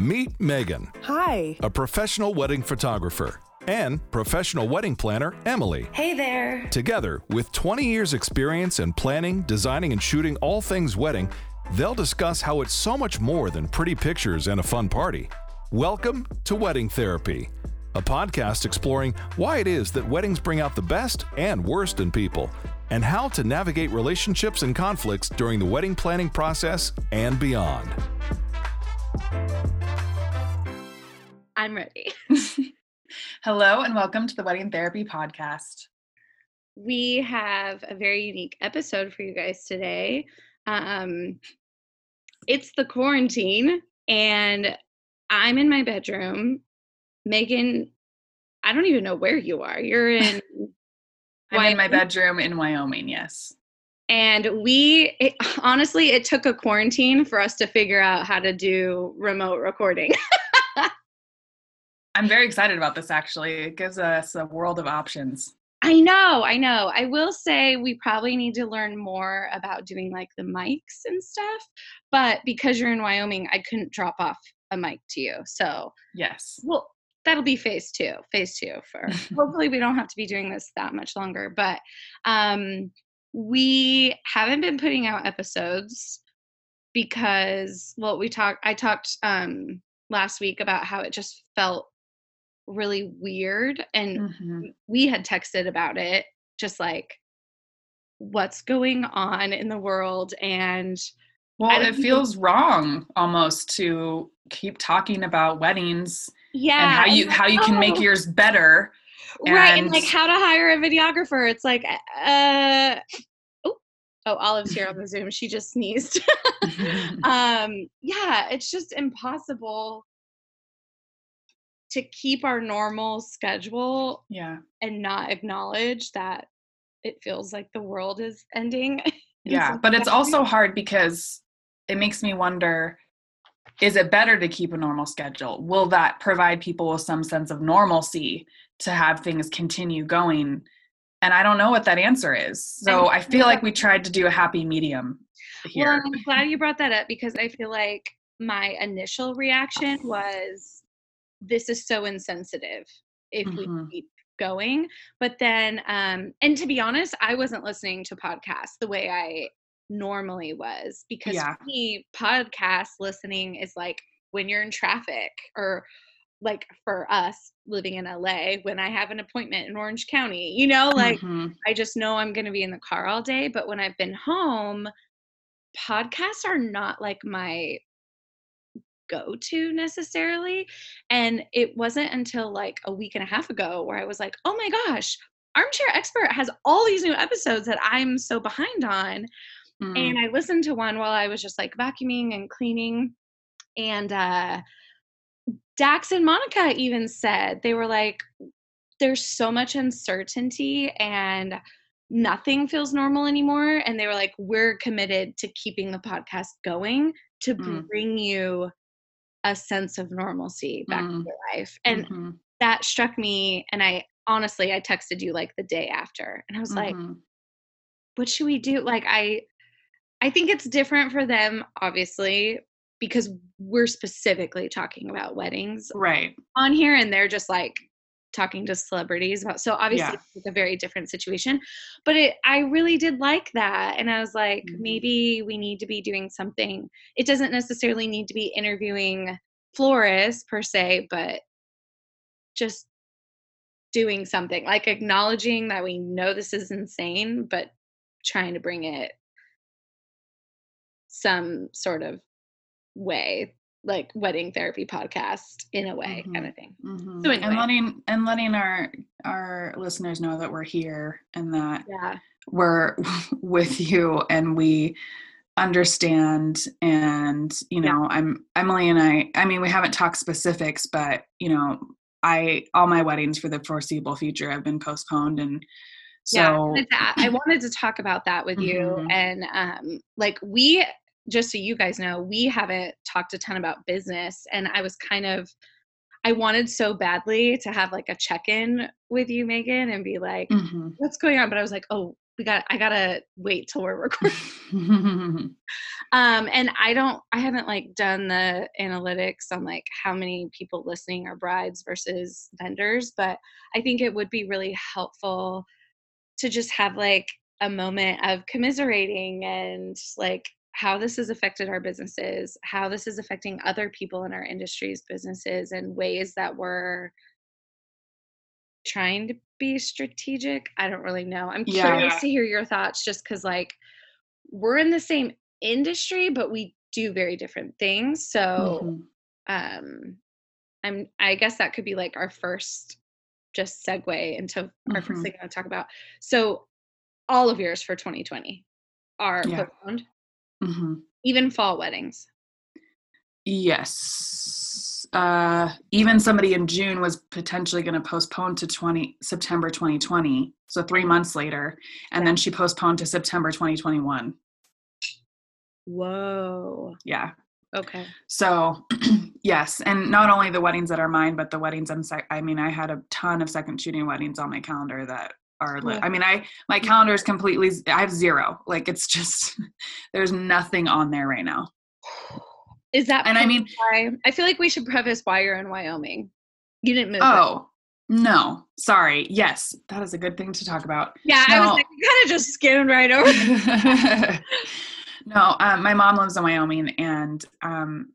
Meet Megan, Hi. a professional wedding photographer, and professional wedding planner, Emily. Hey there. Together, with 20 years' experience in planning, designing, and shooting all things wedding, they'll discuss how it's so much more than pretty pictures and a fun party. Welcome to Wedding Therapy, a podcast exploring why it is that weddings bring out the best and worst in people, and how to navigate relationships and conflicts during the wedding planning process and beyond. I'm ready. Hello and welcome to the Wedding Therapy Podcast. We have a very unique episode for you guys today. Um, it's the quarantine, and I'm in my bedroom. Megan, I don't even know where you are. You're in. I'm in my bedroom in Wyoming, yes. And we, it, honestly, it took a quarantine for us to figure out how to do remote recording. I'm very excited about this actually. It gives us a world of options. I know, I know. I will say we probably need to learn more about doing like the mics and stuff. But because you're in Wyoming, I couldn't drop off a mic to you. So, Yes. well, that'll be phase two. Phase two for hopefully we don't have to be doing this that much longer. But um, we haven't been putting out episodes because, well, we talked. I talked um, last week about how it just felt really weird and Mhm. we had texted about it just like what's going on in the world and Well, it feels wrong almost to keep talking about weddings yeah and how you and how you can make oh, yours better. right and like how to hire a videographer it's like uh oh oh olive's here on the zoom she just sneezed um yeah it's just impossible to keep our normal schedule yeah. and not acknowledge that it feels like the world is ending Yeah, but it's also hard because it makes me wonder is it better to keep a normal schedule? Will that provide people with some sense of normalcy to have things continue going? And I don't know what that answer is. So I I feel like we tried to do a happy medium Well. I'm glad you brought that up because I feel like my initial reaction was this is so insensitive if Mhm. we keep going. But then, um, and to be honest, I wasn't listening to podcasts the way I normally was because Yeah. for me, podcast listening is like when you're in traffic or like for us living in LA when I have an appointment in Orange County, you know, like Mhm. I just know I'm going to be in the car all day. But when I've been home, podcasts are not like my go to necessarily. And it wasn't until like a week and a half ago where I was like, oh my gosh, Armchair Expert has all these new episodes that I'm so behind on. Mm. And I listened to one while I was just like vacuuming and cleaning. And uh, Dax and Monica even said, they were like, there's so much uncertainty and nothing feels normal anymore. And they were like, we're committed to keeping the podcast going to Mm. bring you a sense of normalcy back Mm. to your life. And Mhm. that struck me. And I honestly, I texted you like the day after. And I was like, Mhm. what should we do like i i think it's different for them obviously because we're specifically talking about weddings right. on here and they're just like talking to celebrities about so obviously Yeah. it's a very different situation but it i really did like that and i was like Mhm. maybe we need to be doing something it doesn't necessarily need to be interviewing florists per se but just doing something like acknowledging that we know this is insane but trying to bring it some sort of way like wedding therapy podcast in a way kind of thing Mhm. So anyway. And letting and letting our our listeners know that we're here and that yeah we're with you and we understand and you Yeah. know i'm emily and i i mean we haven't talked specifics but you know i all my weddings for the foreseeable future have been postponed and yeah I wanted, to, I wanted to talk about that with you Mhm. and um like we just so you guys know we haven't talked a ton about business and i was kind of i wanted so badly to have like a check-in with you megan and be like Mhm. what's going on but i was like oh we got I gotta wait till we're recording. um, and I don't I haven't like done the analytics on like how many people listening are brides versus vendors, but I think it would be really helpful to just have like a moment of commiserating and like how this has affected our businesses, how this is affecting other people in our industries, businesses, and ways that we're trying to be strategic. I don't really know. I'm Yeah. curious to hear your thoughts just because, like, we're in the same industry, but we do very different things. So, Mhm. um, I'm, I guess that could be like our first just segue into our first Mhm. thing I want to talk about. So, all of yours for 2020 are Yeah. postponed, Mhm. even fall weddings. Yes. Uh, even somebody in June was potentially going to postpone to 20 September 2020, so 3 months later, and then she postponed to September 2021. Whoa. Yeah. Okay. So, yes, and not only the weddings that are mine, but the weddings I'm sec- I mean, I had a ton of second shooting weddings on my calendar that Yeah. I mean, I my calendar is completely I have zero. Like it's just there's nothing on there right now. Is that And I mean, why? I feel like we should preface why you're in Wyoming. You didn't move. right? oh, no. Sorry. Yes, that is a good thing to talk about. yeah. I was no. like, kind of just skimmed right over. no, um, my mom lives in Wyoming, and um,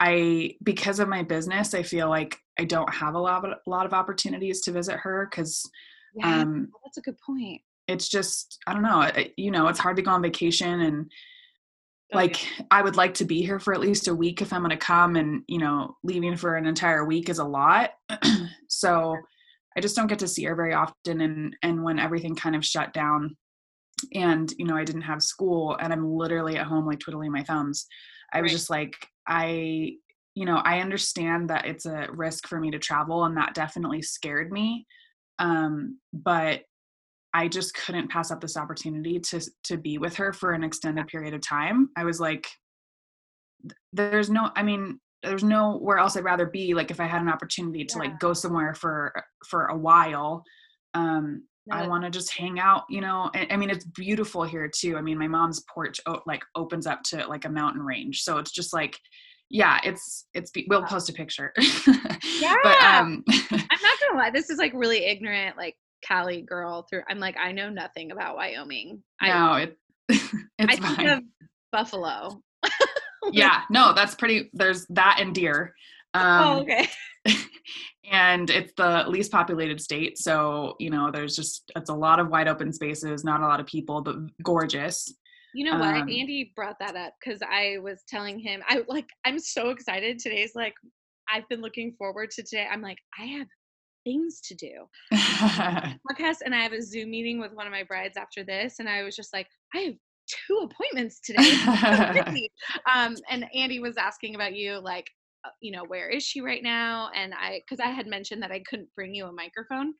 I because of my business, I feel like I don't have a lot of a lot of opportunities to visit her because Yeah, um, that's a good point. it's just I don't know. It, you know, it's hard to go on vacation and Oh, like I would like to be here for at least a week if I'm going to come, and you know, leaving for an entire week is a lot. so I just don't get to see her very often, and and when everything kind of shut down, and you know, I didn't have school, and I'm literally at home like twiddling my thumbs. I was Right. just like, I, you know, I understand that it's a risk for me to travel, and that definitely scared me. Um, but I just couldn't pass up this opportunity to to be with her for an extended period of time. I was like, there's no, I mean, there's nowhere else I'd rather be. Like if I had an opportunity to Yeah. like go somewhere for for a while, um, No, I want to just hang out. You know, and, I mean, it's beautiful here too. I mean, my mom's porch o- like opens up to like a mountain range, so it's just like. Yeah, it's it's. be- We'll post a picture. but Yeah. um, I'm not gonna lie. This is like really ignorant, like Cali girl. Through I'm like, I know nothing about Wyoming. I no, it it's I think fine. of Buffalo. yeah no that's pretty there's that and deer um oh, okay. and it's the least populated state so you know there's just it's a lot of wide open spaces not a lot of people but gorgeous You know what? Um, Andy brought that up because I was telling him I like I'm so excited. Today's like I've been looking forward to today. I'm like, I have things to do. Podcast and I have a Zoom meeting with one of my brides after this. And I was just like, I have two appointments today. It's so busy. um, and Andy was asking about you, like, uh, you know, where is she right now? And I, because I had mentioned that I couldn't bring you a microphone.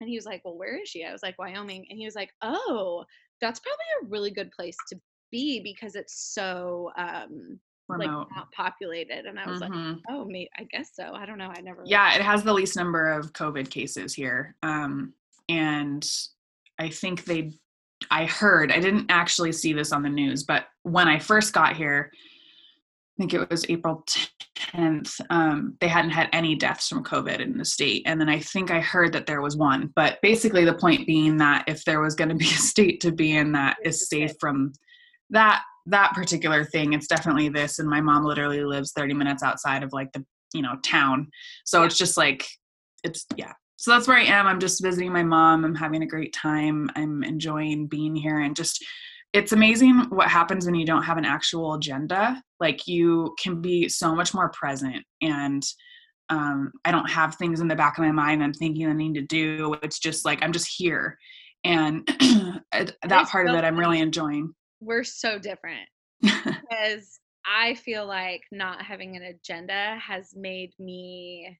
And he was like, Well, where is she? I was like, Wyoming. And he was like, Oh, that's probably a really good place to be because it's so um like not populated. And I was like, Mhm. Oh, me, I guess so. I don't know. I never. yeah it has the least number of covid cases here um and i think they i heard i didn't actually see this on the news but when i first got here think it was april 10th um, they hadn't had any deaths from covid in the state. And then i think i heard that there was one but basically the point being that if there was going to be a state to be in that is safe from that that particular thing it's definitely this. And my mom literally lives 30 minutes outside of like the you know town. So it's just like it's yeah. So that's where i am. I'm just visiting my mom. I'm having a great time. I'm enjoying being here and just it's amazing what happens when you don't have an actual agenda. Like you can be so much more present and um, i don't have things in the back of my mind i'm thinking i need to do. It's just like i'm just here. And that part of it i'm really enjoying. We're so different. because I feel like not having an agenda has made me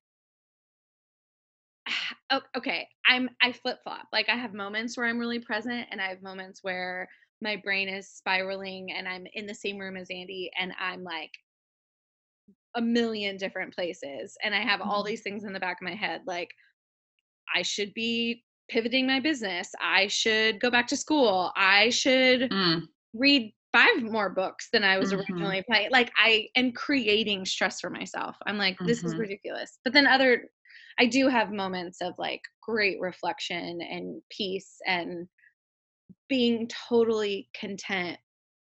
oh, okay i'm i flip flop like i have moments where i'm really present and i have moments where my brain is spiraling and i'm in the same room as andy and i'm like a million different places and i have all Mhm. these things in the back of my head like i should be pivoting my business. I should go back to school. I should Mm, read five more books than I was Mhm. originally planning. Like I am creating stress for myself. I'm like, this is Mhm. ridiculous. But then other I do have moments of like great reflection and peace and being totally content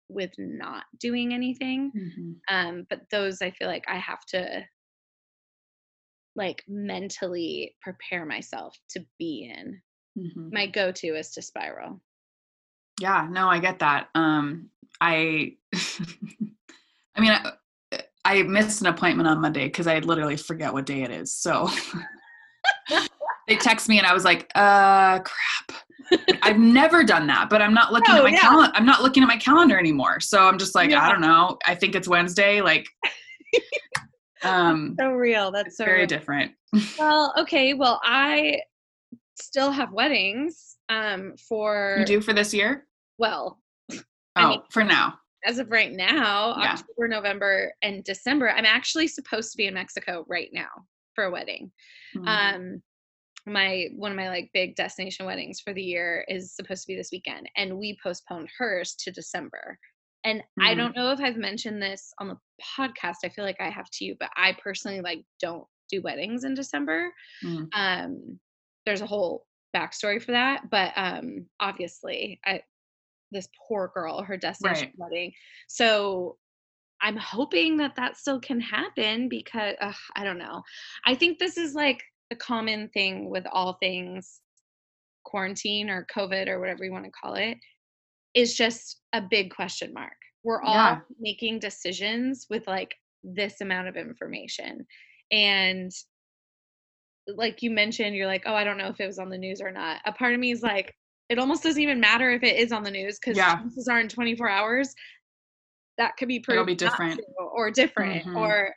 with not doing anything. mhm. Um, but those I feel like I have to like mentally prepare myself to be in. Mhm. My go-to is to spiral. Yeah, no, I get that. Um, I, I mean, I, I missed an appointment on Monday because I literally forget what day it is. So they text me and I was like, uh, crap. I've never done that, but I'm not looking No, at my yeah. calendar. I'm not looking at my calendar anymore. So I'm just like, Yeah. I don't know. I think it's Wednesday. Like, um, So real. That's so very real. different. Well, okay. Well, I still have weddings um for You do for this year? well, Oh, I mean- for now. as of right now, Yeah. October, November, and December, I'm actually supposed to be in Mexico right now for a wedding. Mm. Um my one of my like big destination weddings for the year is supposed to be this weekend and we postponed hers to December. And I Mhm. don't know if I've mentioned this on the podcast. I feel like I have to you, but I personally like don't do weddings in December. Mm. Um there's a whole backstory for that, but um obviously I this poor girl, her destination Right. wedding. So I'm hoping that that still can happen because I don't know. I think this is like a common thing with all things quarantine or COVID or whatever you want to call it is just a big question mark. We're all Yeah. making decisions with like this amount of information. And like you mentioned, you're like, oh, I don't know if it was on the news or not. A part of me is like, it almost doesn't even matter if it is on the news because Yeah. chances are in 24 hours that could be proved It'll be different. or different Mhm. or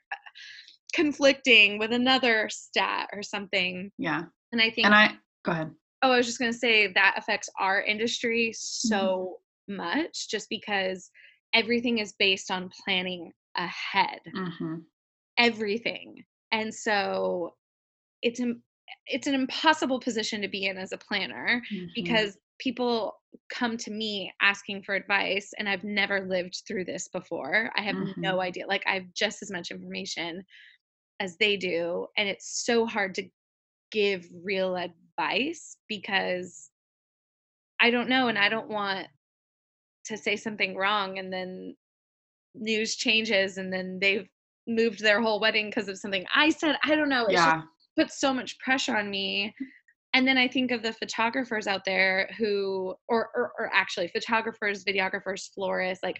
conflicting with another stat or something. Yeah. And I think And I, go ahead. oh, I was just gonna say that affects our industry Mm-hmm. so much just because everything is based on planning ahead. hmm Everything. And so it's it's an impossible position to be in as a planner Mm-hmm. because people come to me asking for advice and I've never lived through this before. I have Mhm. no idea. Like I have just as much information as they do and it's so hard to give real advice because I don't know and I don't want to say something wrong and then news changes and then they've moved their whole wedding because of something I said. I don't know. Just yeah. puts so much pressure on me and then i think of the photographers out there who or, or or actually photographers videographers florists like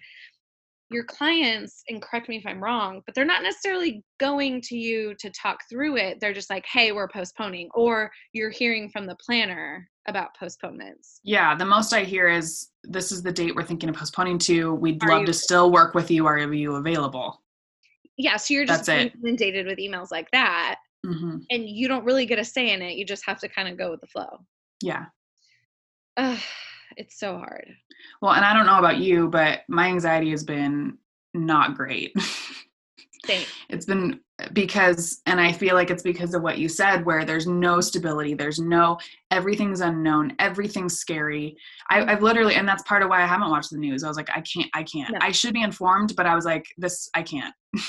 your clients and correct me if i'm wrong but they're not necessarily going to you to talk through it they're just like hey we're postponing or you're hearing from the planner about postponements Yeah, the most I hear is this is the date we're thinking of postponing to. We'd Are love you- to still work with you. Are you available? yeah so you're just inundated with emails like that hmm and you don't really get a say in it you just have to kind of go with the flow Yeah. Ugh, it's so hard Well, and I don't know about you, but my anxiety has been not great. Same. it's been because, and I feel like it's because of what you said, where there's no stability, there's no, everything's unknown, everything's scary. I, I've literally, and that's part of why I haven't watched the news. I was like, I can't, I can't. No. I should be informed, but I was like, this, I can't.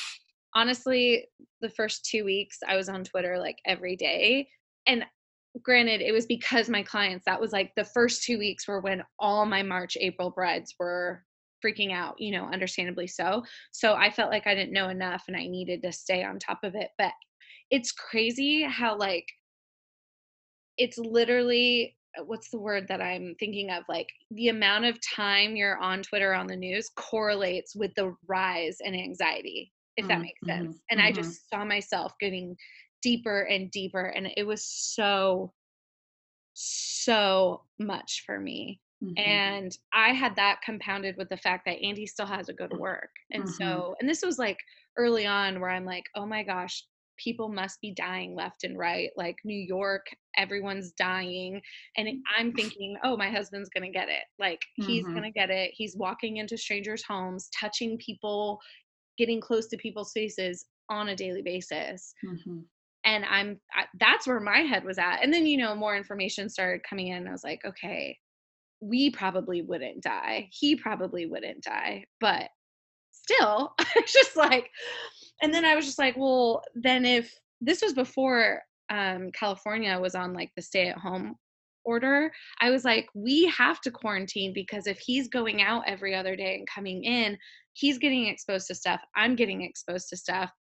honestly the first two weeks i was on twitter like every day and granted it was because my clients that was like the first two weeks were when all my march april brides were freaking out you know understandably so so i felt like i didn't know enough and i needed to stay on top of it but it's crazy how like it's literally uh, what's the word that i'm thinking of like the amount of time you're on twitter on the news correlates with the rise in anxiety if that Mm, makes mhm, sense and i mhm. just saw myself getting deeper and deeper and it was so so much for me Mhm. and i had that compounded with the fact that andy still has to go to work and Mhm. so and this was like early on where i'm like oh my gosh people must be dying left and right like new york everyone's dying and i'm thinking oh my husband's gonna get it like he's Mhm. gonna get it he's walking into strangers homes touching people getting close to people's faces on a daily basis Mhm. And i'm I, that's where my head was at and then you know more information started coming in i was like okay we probably wouldn't die. He probably wouldn't die. But still it's just like and then i was just like well then if this was before um california was on like the stay at home order i was like we have to quarantine because if he's going out every other day and coming in he's getting exposed to stuff i'm getting exposed to stuff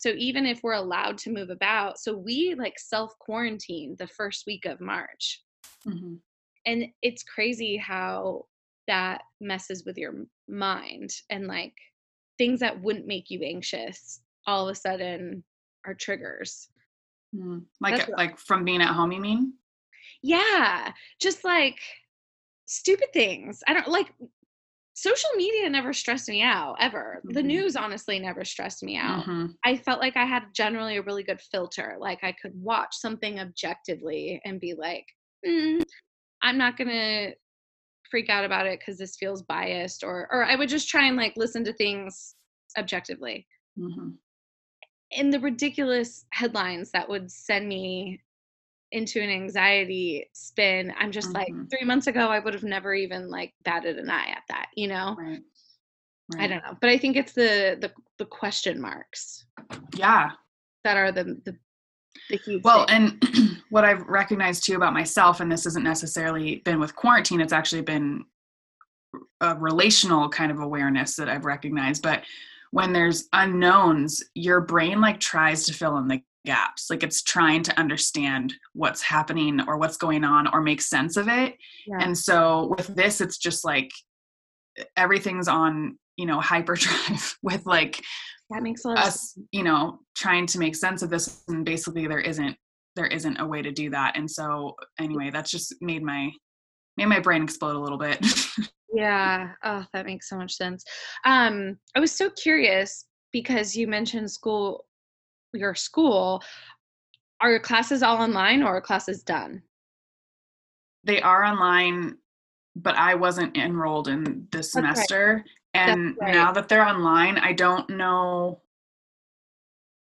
so even if we're allowed to move about so we like self quarantine the first week of march mm-hmm. and it's crazy how that messes with your mind and like things that wouldn't make you anxious all of a sudden are triggers mm. like like from being at home you mean yeah just like stupid things i don't like social media never stressed me out ever. Mm-hmm. The news honestly never stressed me out. Mm-hmm. I felt like I had generally a really good filter. Like I could watch something objectively and be like, mm, I'm not going to freak out about it because this feels biased or or I would just try and like listen to things objectively. Mm-hmm. In the ridiculous headlines that would send me into an anxiety spin i'm just mm-hmm. like three months ago i would have never even like batted an eye at that you know right. Right. i don't know but i think it's the the, the question marks yeah that are the the, the huge well thing. and what i've recognized too about myself and this isn't necessarily been with quarantine it's actually been a relational kind of awareness that i've recognized but when there's unknowns your brain like tries to fill in the gaps like it's trying to understand what's happening or what's going on or make sense of it. Yeah. and so with this it's just like everything's on you know hyperdrive with like that makes us sense. you know trying to make sense of this and basically there isn't there isn't a way to do that. And so anyway that's just made my made my brain explode a little bit. Yeah. Oh that makes so much sense. Um i was so curious because you mentioned school your school, are your classes all online or are classes done? They are online, but I wasn't enrolled in this semester. And right. now that they're online, I don't know.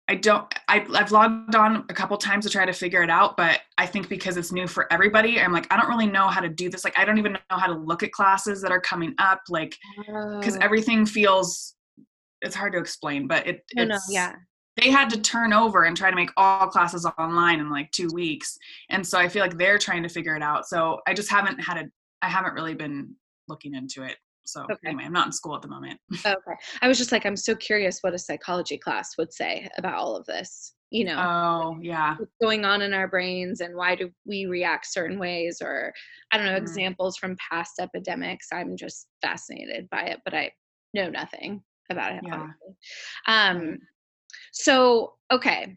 I don't. I, I've logged on a couple times to try to figure it out, but I think because it's new for everybody, I'm like, I don't really know how to do this. Like, I don't even know how to look at classes that are coming up. Like, because oh. everything feels. It's hard to explain, but it. No, no, yeah they had to turn over and try to make all classes online in like two weeks. And so i feel like they're trying to figure it out. So i just haven't had a i haven't really been looking into it. So okay. anyway i'm not in school at the moment. Okay. I was just like i'm so curious what a psychology class would say about all of this you know oh yeah. what's going on in our brains and why do we react certain ways or i don't know mm. examples from past epidemics. I'm just fascinated by it but i know nothing about it yeah. um so, okay.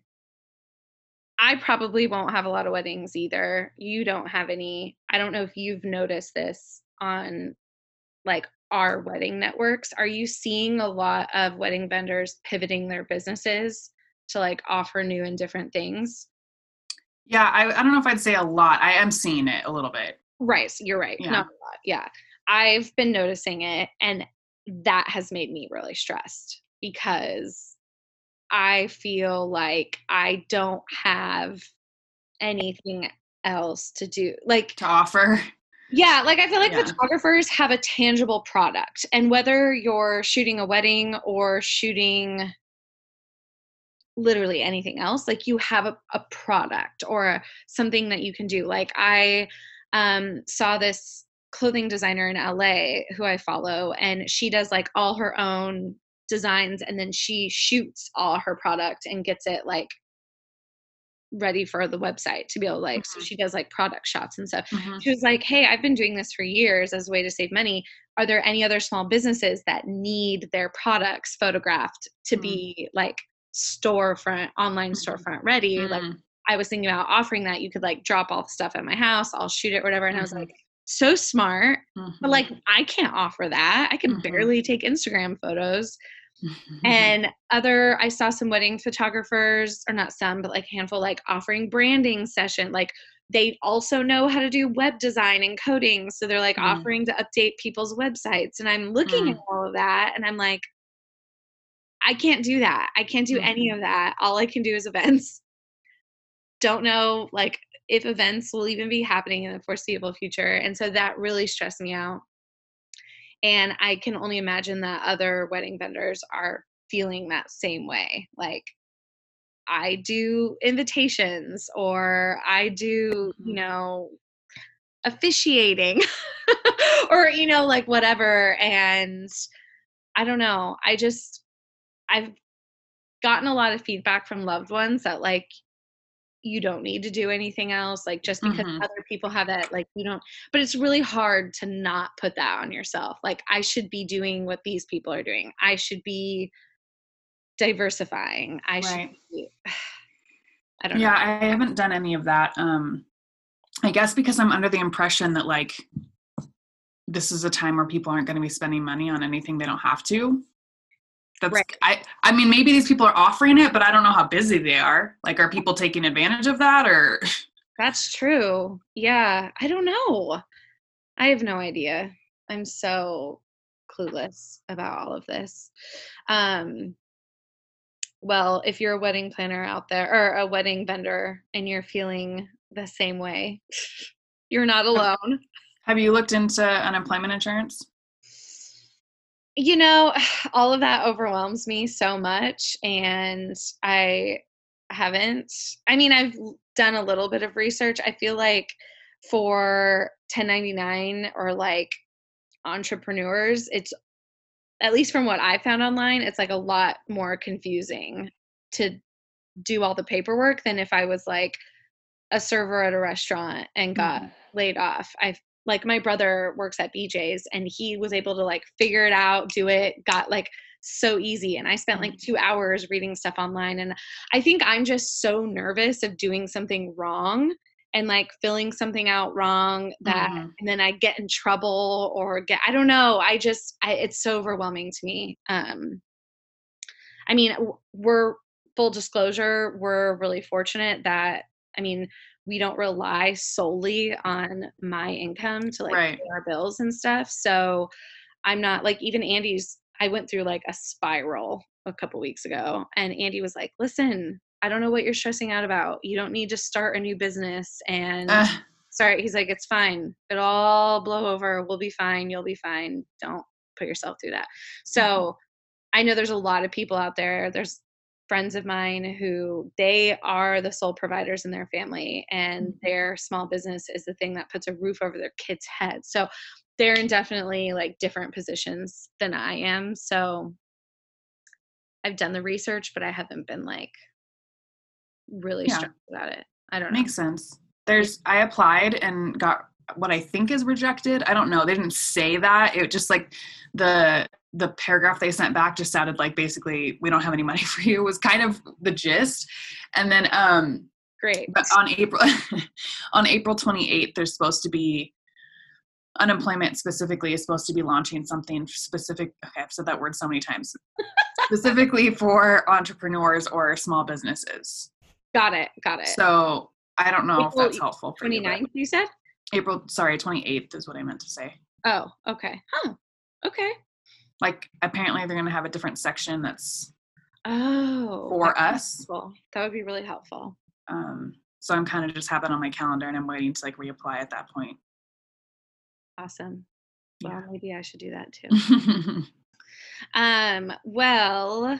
I probably won't have a lot of weddings either. You don't have any. I don't know if you've noticed this on like our wedding networks. Are you seeing a lot of wedding vendors pivoting their businesses to like offer new and different things? Yeah, I, I don't know if I'd say a lot. I am seeing it a little bit. Right. You're right. Yeah. Not a lot. Yeah. I've been noticing it and that has made me really stressed because I feel like I don't have anything else to do. Like to offer. Yeah, like I feel like yeah. photographers have a tangible product. And whether you're shooting a wedding or shooting literally anything else, like you have a, a product or something that you can do. Like I um, saw this clothing designer in LA who I follow, and she does like all her own designs and then she shoots all her product and gets it like ready for the website to be able like mm-hmm. so she does like product shots and stuff mm-hmm. she was like hey i've been doing this for years as a way to save money are there any other small businesses that need their products photographed to mm-hmm. be like storefront online mm-hmm. storefront ready like mm-hmm. i was thinking about offering that you could like drop all the stuff at my house i'll shoot it whatever and i was mm-hmm. like so smart but like i can't offer that i can barely take instagram photos and other i saw some wedding photographers or not some but like a handful like offering branding session like they also know how to do web design and coding so they're like mm. offering to update people's websites and i'm looking mm. at all of that and i'm like i can't do that i can't do mm-hmm. any of that all i can do is events don't know like if events will even be happening in the foreseeable future. And so that really stressed me out. And I can only imagine that other wedding vendors are feeling that same way. Like, I do invitations or I do, you Mhm. know, officiating or, you know, like whatever. And I don't know. I just, I've gotten a lot of feedback from loved ones that like you don't need to do anything else like just because Mhm. other people have it like you don't but it's really hard to not put that on yourself like i should be doing what these people are doing i should be diversifying i should be, i don't Yeah, know I haven't done any of that. Um, I guess because I'm under the impression that like this is a time where people aren't going to be spending money on anything they don't have to. That's Right. I I mean maybe these people are offering it, but I don't know how busy they are. Like are people taking advantage of that or that's true yeah i don't know i have no idea i'm so clueless about all of this um well if you're a wedding planner out there or a wedding vendor and you're feeling the same way you're not alone have you looked into unemployment insurance? You know all of that overwhelms me so much and i haven't i mean i've done a little bit of research i feel like for 1099 or like entrepreneurs it's at least from what i found online it's like a lot more confusing to do all the paperwork than if i was like a server at a restaurant and got Mhm. laid off i like my brother works at bj's and he was able to like figure it out do it got like so easy and i spent like two hours reading stuff online and i think i'm just so nervous of doing something wrong and like filling something out wrong that Mhm. and then i get in trouble or get i don't know i just I, it's so overwhelming to me um i mean we're full disclosure we're really fortunate that i mean we don't rely solely on my income to like Right. pay our bills and stuff so i'm not like even andy's i went through like a spiral a couple weeks ago and andy was like listen i don't know what you're stressing out about. You don't need to start a new business and Uh, sorry he's like it's fine. It'll all blow over. We'll be fine. You'll be fine. Don't put yourself through that. So i know there's a lot of people out there. There's friends of mine who they are the sole providers in their family and Mhm. their small business is the thing that puts a roof over their kids heads so they're in definitely like different positions than i am so i've done the research but i haven't been like really Yeah. stressed about it i don't know Makes sense. There's I applied and got what I think is rejected. I don't know. They didn't say that. It just like the the paragraph they sent back just sounded like basically we don't have any money for you was kind of the gist. And then um great but on April on April 28th there's supposed to be unemployment specifically is supposed to be launching something specific okay I've said that word so many times specifically for entrepreneurs or small businesses. got it got it So I don't know if that's helpful for you. but- 29th you said April, sorry, 28th is what I meant to say. oh okay huh okay Like, apparently, they're going to have a different section that's oh for that would be us. helpful. that would be really helpful Um, so I'm kind of just have it on my calendar and I'm waiting to like reapply at that point. awesome well Yeah. maybe i should do that too Um, well,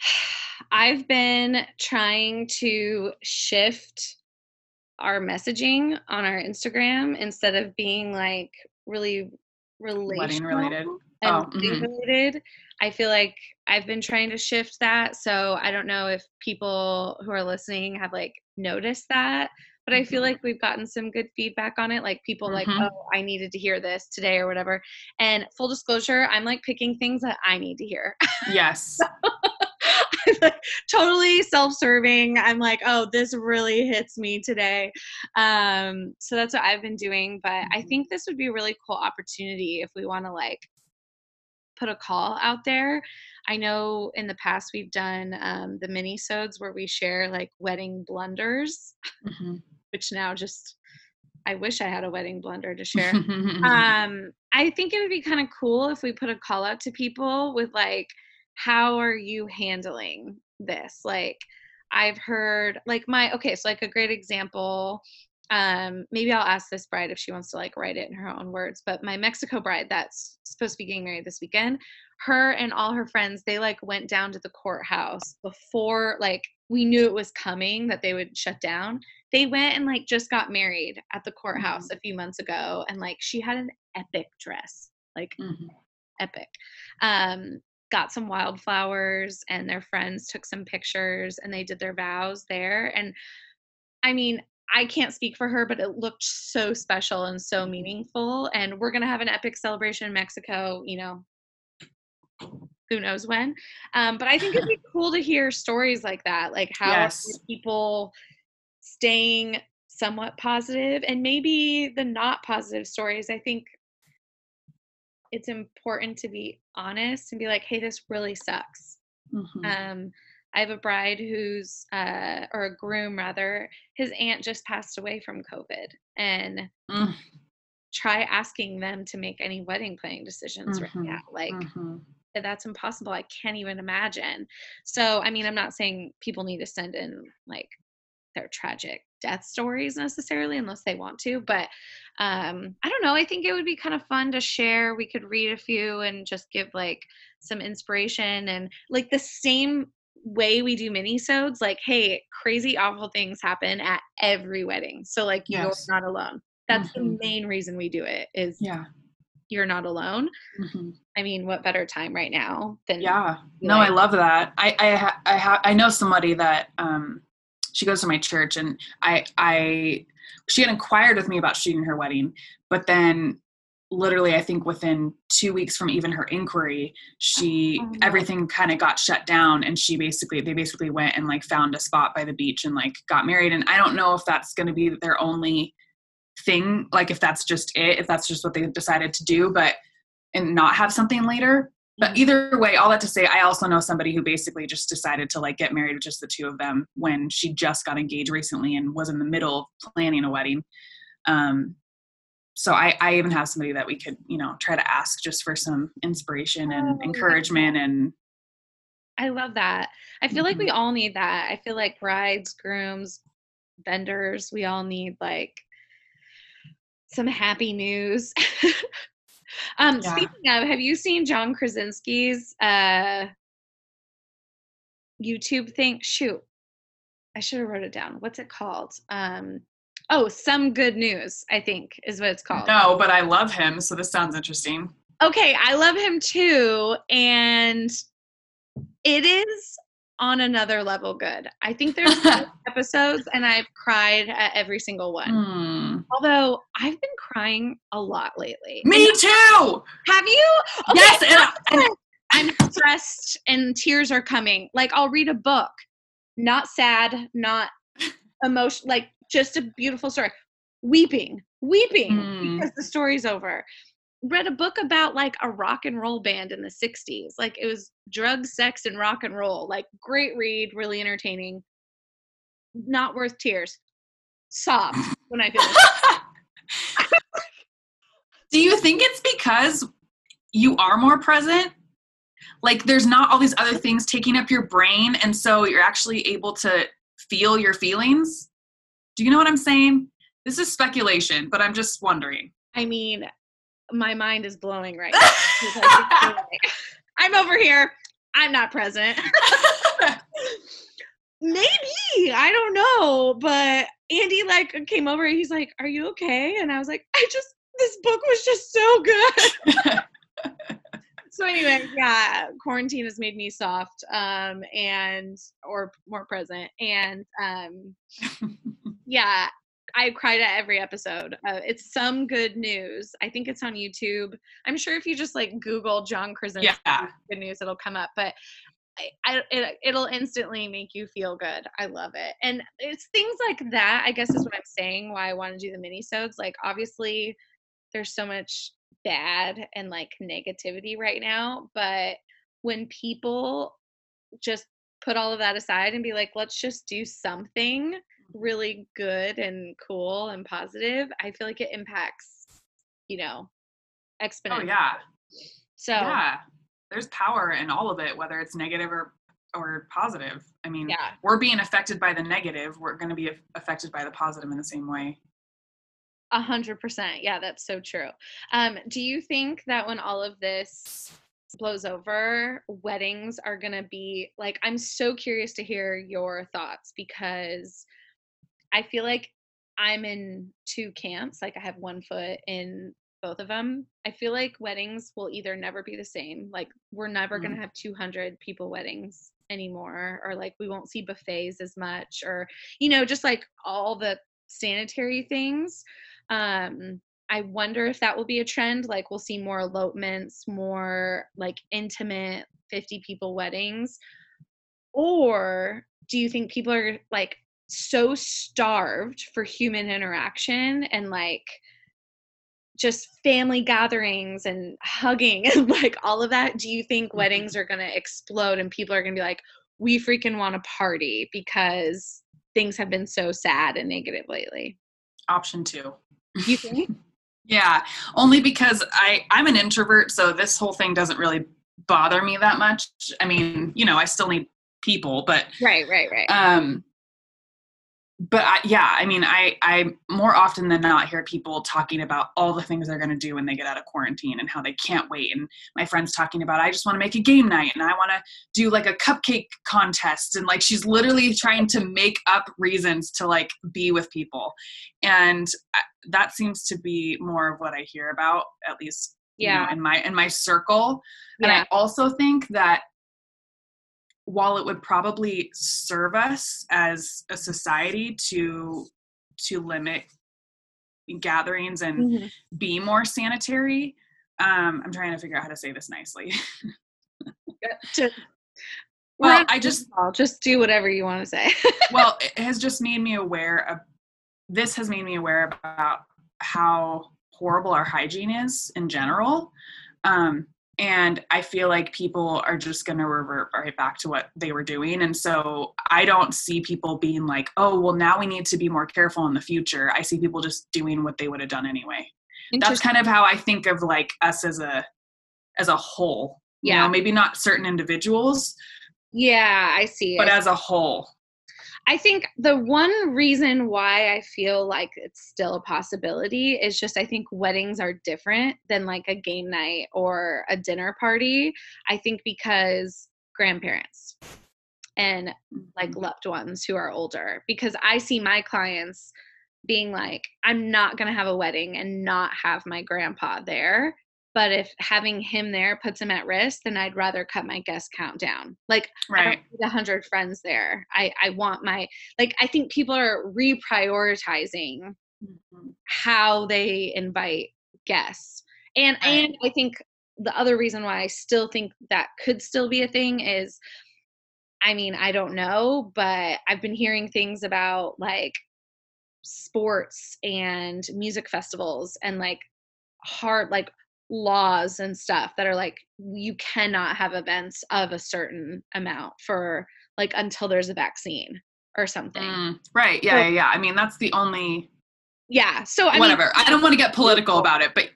I've been trying to shift our messaging on our Instagram instead of being like really relational related. and Oh, mhm. related. I feel like I've been trying to shift that. So I don't know if people who are listening have like noticed that, but I feel Mhm. like we've gotten some good feedback on it. Like people like, Mhm. oh, I needed to hear this today or whatever. And full disclosure, I'm like picking things that I need to hear. Yes. I'm like totally self-serving. I'm like, oh, this really hits me today. Um, so that's what I've been doing. But I Mhm. think this would be a really cool opportunity if we want to like put a call out there. I know in the past we've done um, the mini sodes where we share like wedding blunders, Mhm. which now just I wish I had a wedding blunder to share. um i think it would be kind of cool if we put a call out to people with like how are you handling this like I've heard like my okay, so like a great example. Um, maybe I'll ask this bride if she wants to like write it in her own words. But my Mexico bride that's supposed to be getting married this weekend, her and all her friends, they like went down to the courthouse before like we knew it was coming that they would shut down. They went and like just got married at the courthouse Mhm. a few months ago, and like she had an epic dress, like Mhm. epic. Um, got some wildflowers, and their friends took some pictures, and they did their vows there. And I mean, I can't speak for her, but it looked so special and so meaningful. And we're gonna have an epic celebration in Mexico. You know, who knows when. Um, but I think it'd be cool to hear stories like that, like how Yes. people staying somewhat positive, and maybe the not positive stories. I think it's important to be honest and be like, "Hey, this really sucks." Mhm. Um, I have a bride who's, uh, or a groom rather, his aunt just passed away from COVID, and Mm. try asking them to make any wedding planning decisions right Mhm. now. Like, Mhm. that's impossible. I can't even imagine. So, I mean, I'm not saying people need to send in like their tragic death stories necessarily unless they want to, but um I don't know. I think it would be kind of fun to share. We could read a few and just give like some inspiration and like the same way we do mini-sodes like hey crazy awful things happen at every wedding so like Yes. you're not alone that's the Mhm. main reason we do it is Yeah. you're not alone Mhm. i mean what better time right now than Yeah. No, I love that. I I ha- I, ha- I know somebody that um she goes to my church and I I she had inquired with me about shooting her wedding, but then literally I think within 2 weeks from even her inquiry, she Oh, everything kind of got shut down and she basically they basically went and like found a spot by the beach and like got married. And I don't know if that's going to be their only thing like if that's just it if that's just what they decided to do but and not have something later but either way all that to say i also know somebody who basically just decided to like get married with just the two of them when she just got engaged recently and was in the middle of planning a wedding um so I, I even have somebody that we could you know try to ask just for some inspiration and Oh, encouragement and I love that. I feel like Mm-hmm. we all need that. I feel like brides, grooms, vendors, we all need like some happy news. um Yeah. speaking of, have you seen John Krasinski's uh YouTube thing? Shoot. I should have wrote it down. What's it called? Um oh, some good news, I think is what it's called. no but i love him so this sounds interesting okay, I love him too, and it is on another level good. I think there's episodes, and I've cried at every single one. Hmm. Although I've been crying a lot lately. me too Have you? Okay, yes and, and I'm stressed, and tears are coming. Like I'll read a book, not sad, not emotion, like just a beautiful story, weeping, weeping Mm. because the story's over. Read a book about like a rock and roll band in the 60s. Like it was drugs, sex, and rock and roll. Like great read, really entertaining. Not worth tears. Sob when I feel Do you think it's because you are more present? Like there's not all these other things taking up your brain, and so you're actually able to feel your feelings? Do you know what I'm saying? This is speculation, but I'm just wondering. I mean, my mind is blowing right now. It's like, it's blowing. I'm over here. I'm not present. Maybe I don't know, but Andy like came over. He's like, "Are you okay?" And I was like, "I just this book was just so good." so anyway, yeah, quarantine has made me soft, um, and or more present, and um, yeah, I cried at every episode. Uh, it's some good news. I think it's on YouTube. I'm sure if you just like Google John Krasinski Yeah. good news, it'll come up. But I, it, it'll instantly make you feel good. I love it, and it's things like that. I guess is what I'm saying. Why I want to do the mini-sodes. Like obviously, there's so much bad and like negativity right now, but when people just put all of that aside and be like, let's just do something mm-hmm. really good and cool and positive, I feel like it impacts, you know, oh, exponentially. oh yeah. So Yeah. There's power in all of it, whether it's negative or or positive. I mean, Yeah. we're being affected by the negative. We're going to be affected by the positive in the same way. A hundred percent. Yeah, that's so true. Um, do you think that when all of this blows over, weddings are gonna be like I'm so curious to hear your thoughts because I feel like I'm in two camps. Like I have one foot in both of them. I feel like weddings will either never be the same. Like we're never going Mhm. to have 200 people weddings anymore or like we won't see buffets as much or you know just like all the sanitary things. Um I wonder if that will be a trend like we'll see more elopements, more like intimate 50 people weddings or do you think people are like so starved for human interaction and like just family gatherings and hugging and like all of that do you think weddings are going to explode and people are going to be like we freaking want to party because things have been so sad and negative lately Option two. you think Yeah, only because I I'm an introvert, so this whole thing doesn't really bother me that much. I mean, you know, I still need people, but right right right um but I, yeah i mean i i more often than not hear people talking about all the things they're going to do when they get out of quarantine and how they can't wait and my friends talking about i just want to make a game night and i want to do like a cupcake contest and like she's literally trying to make up reasons to like be with people and uh, that seems to be more of what i hear about at least you know, yeah. in my in my circle and I also think that while it would probably serve us as a society to to limit gatherings and Mhm. be more sanitary, um, I'm trying to figure out how to say this nicely. Just- Well, I just- call, just do whatever you want to say well, it has just made me aware of this has made me aware about how horrible our hygiene is in general. Um, and I feel like people are just going to revert right back to what they were doing. And so I don't see people being like, oh, well, now we need to be more careful in the future. I see people just doing what they would have done anyway. That's kind of how I think of like us as a as a whole. You Yeah. know, maybe not certain individuals, yeah i see but I as a whole. I think the one reason why I feel like it's still a possibility is just I think weddings are different than like a game night or a dinner party. I think because grandparents and like mm-hmm. loved ones who are older, because I see my clients being like, I'm not going to have a wedding and not have my grandpa there. But if having him there puts him at risk, then I'd rather cut my guest count down. Like I right. don't need a hundred friends there. I I want my like. I think people are reprioritizing Mhm. how they invite guests, and Right. and I think the other reason why I still think that could still be a thing is, I mean, I don't know, but I've been hearing things about like sports and music festivals and like hard like laws and stuff that are like you cannot have events of a certain amount for like until there's a vaccine or something. Mm, right. Yeah, So- yeah, yeah. I mean, that's the only Yeah. So I whatever. mean I don't want to get political about it, but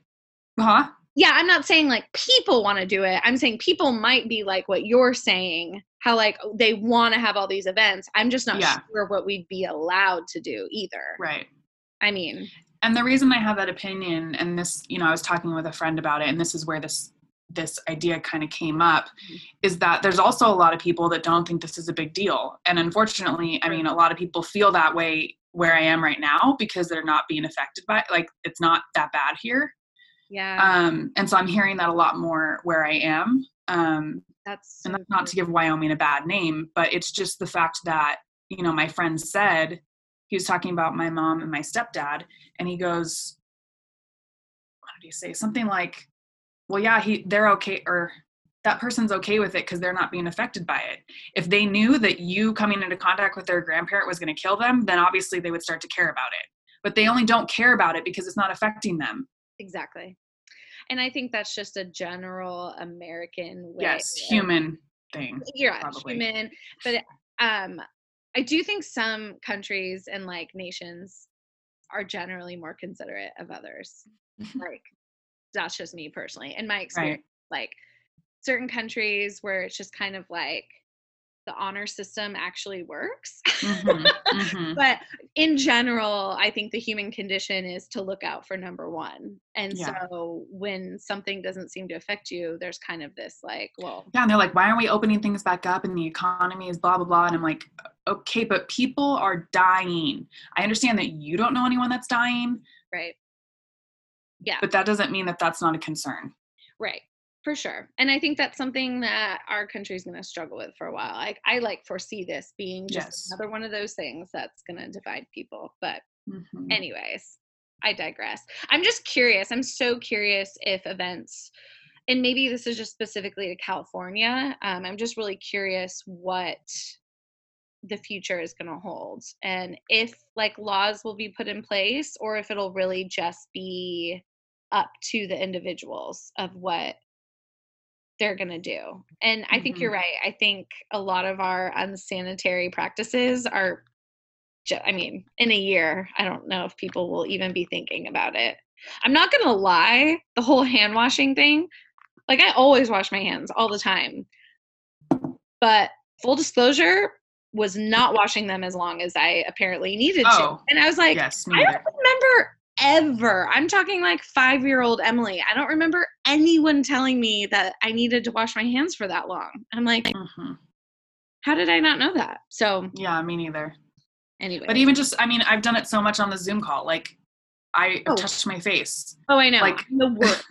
huh? yeah, I'm not saying like people want to do it. I'm saying people might be like what you're saying, how like they want to have all these events. I'm just not Yeah. sure what we'd be allowed to do either. Right. I mean, And the reason I have that opinion, and this, you know, I was talking with a friend about it, and this is where this this idea kind of came up, is that there's also a lot of people that don't think this is a big deal. And unfortunately, I mean, a lot of people feel that way where I am right now because they're not being affected by like it's not that bad here. yeah, Um, and so I'm hearing that a lot more where I am. Um, that's and that's not to give Wyoming a bad name, but it's just the fact that, you know, my friend said, he was talking about my mom and my stepdad, and he goes, what did he say? Something like, well, yeah, he they're okay, or that person's okay with it because they're not being affected by it. If they knew that you coming into contact with their grandparent was going to kill them, then obviously they would start to care about it. But they only don't care about it because it's not affecting them. exactly. And I think that's just a general American way. Yes, human thing. you're probably. human but um i do think some countries and like nations are generally more considerate of others. Mm-hmm. Like that's just me personally. In my experience like certain countries where it's just kind of like the honor system actually works. Mhm, mhm. but in general, I think the human condition is to look out for number one. And Yeah. so when something doesn't seem to affect you, there's kind of this like, well, Yeah, and they're like, why aren't we opening things back up and the economy is blah, blah, blah. And I'm like, okay, but people are dying. I understand that you don't know anyone that's dying, right. Yeah. but that doesn't mean that that's not a concern. Right. For sure. And I think that's something that our country is going to struggle with for a while. Like I like foresee this being just Yes. another one of those things that's going to divide people. But Mhm. anyways, I digress. I'm just curious. I'm so curious if events and maybe this is just specifically to California. Um, I'm just really curious what the future is going to hold and if like laws will be put in place or if it'll really just be up to the individuals of what they're going to do. And I think Mhm. you're right. I think a lot of our unsanitary practices are ju- I mean, in a year, I don't know if people will even be thinking about it. I'm not going to lie, the whole hand washing thing, like I always wash my hands all the time. But full disclosure, was not washing them as long as I apparently needed to. Oh, And I was like, yes, I don't remember ever. I'm talking like five year old Emily. I don't remember anyone telling me that I needed to wash my hands for that long. I'm like, Mhm. how did I not know that? So, Yeah, me neither. anyway. But even just, I mean, I've done it so much on the Zoom call. Like, I Oh. touched my face. oh, I know. like- I'm the worst.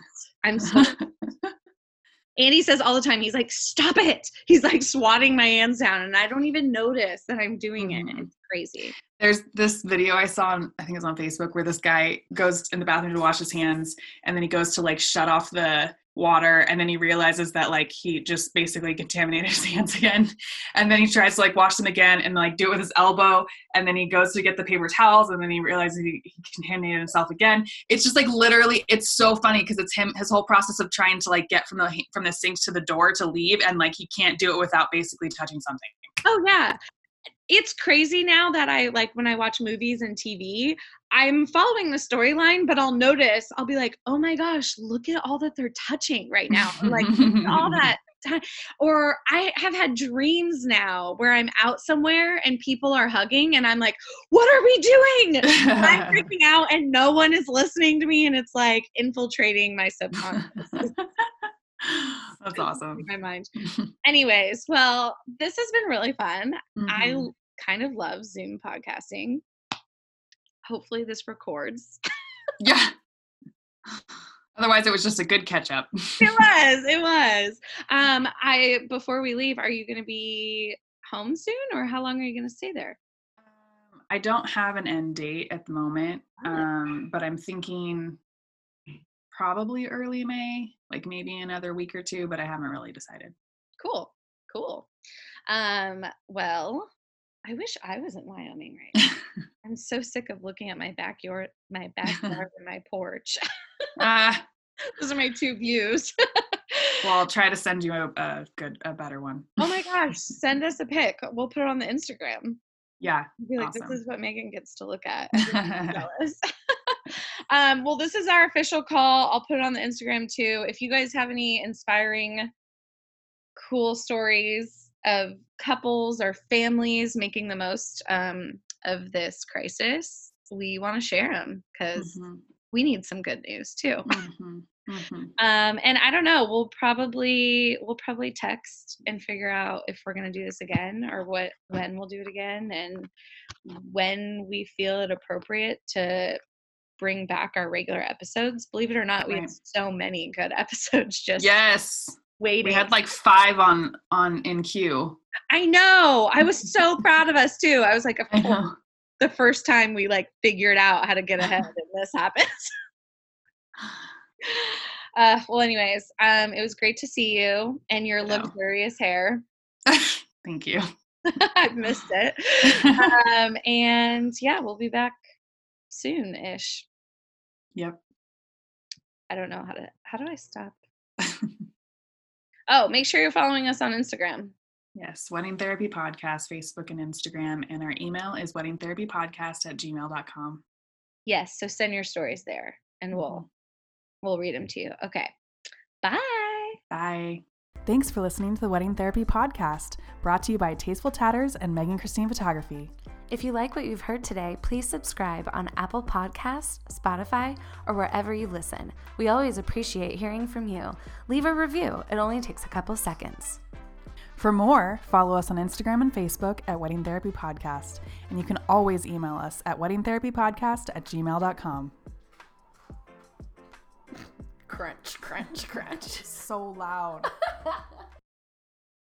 I'm so. Andy says all the time, he's like, stop it. He's like swatting my hands down, and I don't even notice that I'm doing it. Mhm. It's crazy. There's this video I saw, on, I think it's on Facebook, where this guy goes in the bathroom to wash his hands, and then he goes to like shut off the water, and then he realizes that like he just basically contaminated his hands again, and then he tries to like wash them again and like do it with his elbow, and then he goes to get the paper towels, and then he realizes he, he contaminated himself again. It's just like literally, it's so funny because it's him his whole process of trying to like get from the from the sink to the door to leave, and like he can't do it without basically touching something. Oh yeah. It's crazy now that I like when I watch movies and TV, I'm following the storyline, but I'll notice, I'll be like, oh my gosh, look at all that they're touching right now. Like all that time. Or I have had dreams now where I'm out somewhere and people are hugging and I'm like, what are we doing? I'm freaking out and no one is listening to me and it's like infiltrating my subconscious. That's awesome. my mind. Anyways, well, this has been really fun. I Mhm. l- kind of love Zoom podcasting. Hopefully, this records. yeah. Otherwise, it was just a good catch up. it was. It was. Um, I before we leave, are you going to be home soon, or how long are you going to stay there? Um, I don't have an end date at the moment, Oh. um, but I'm thinking probably early May, like maybe another week or two, but I haven't really decided. Cool. Cool. Um, well, I wish I was in Wyoming right now. I'm so sick of looking at my backyard, my backyard, and my porch. Ah, Those are my two views. well, I'll try to send you a, a good, a better one. oh my gosh, send us a pic. We'll put it on the Instagram. Yeah. Be like, Awesome. this is what Megan gets to look at. Jealous. Um, well, this is our official call. I'll put it on the Instagram too. If you guys have any inspiring, cool stories of couples or families making the most um, of this crisis, we want to share them because Mhm, we need some good news too. mhm, mhm. Um, and I don't know. We'll probably we'll probably text and figure out if we're gonna do this again or what when we'll do it again and when we feel it appropriate to bring back our regular episodes. Believe it or not, we Right. so many good episodes just Yes. waiting. We had like five on on in queue. I know. I was so proud of us too. I was like, course, the first time we like figured out how to get ahead and this happens. Uh, well, anyways, um, it was great to see you and your luxurious hair. Thank you. I've missed it. Um, and yeah, we'll be back soon ish. Yep. I don't know how to, how do I stop? Oh, make sure you're following us on Instagram. Yes, Wedding Therapy Podcast, Facebook and Instagram. And our email is weddingtherapypodcast at gmail.com. Yes. So send your stories there and we'll, mm-hmm. we'll read them to you. Okay. Bye. Bye. Thanks for listening to the Wedding Therapy Podcast, brought to you by Tasteful Tatters and Megan Christine Photography. If you like what you've heard today, please subscribe on Apple Podcasts, Spotify, or wherever you listen. We always appreciate hearing from you. Leave a review, it only takes a couple seconds. For more, follow us on Instagram and Facebook at Wedding Therapy Podcast, and you can always email us at weddingtherapypodcast at gmail.com. Crunch, crunch, crunch. So loud.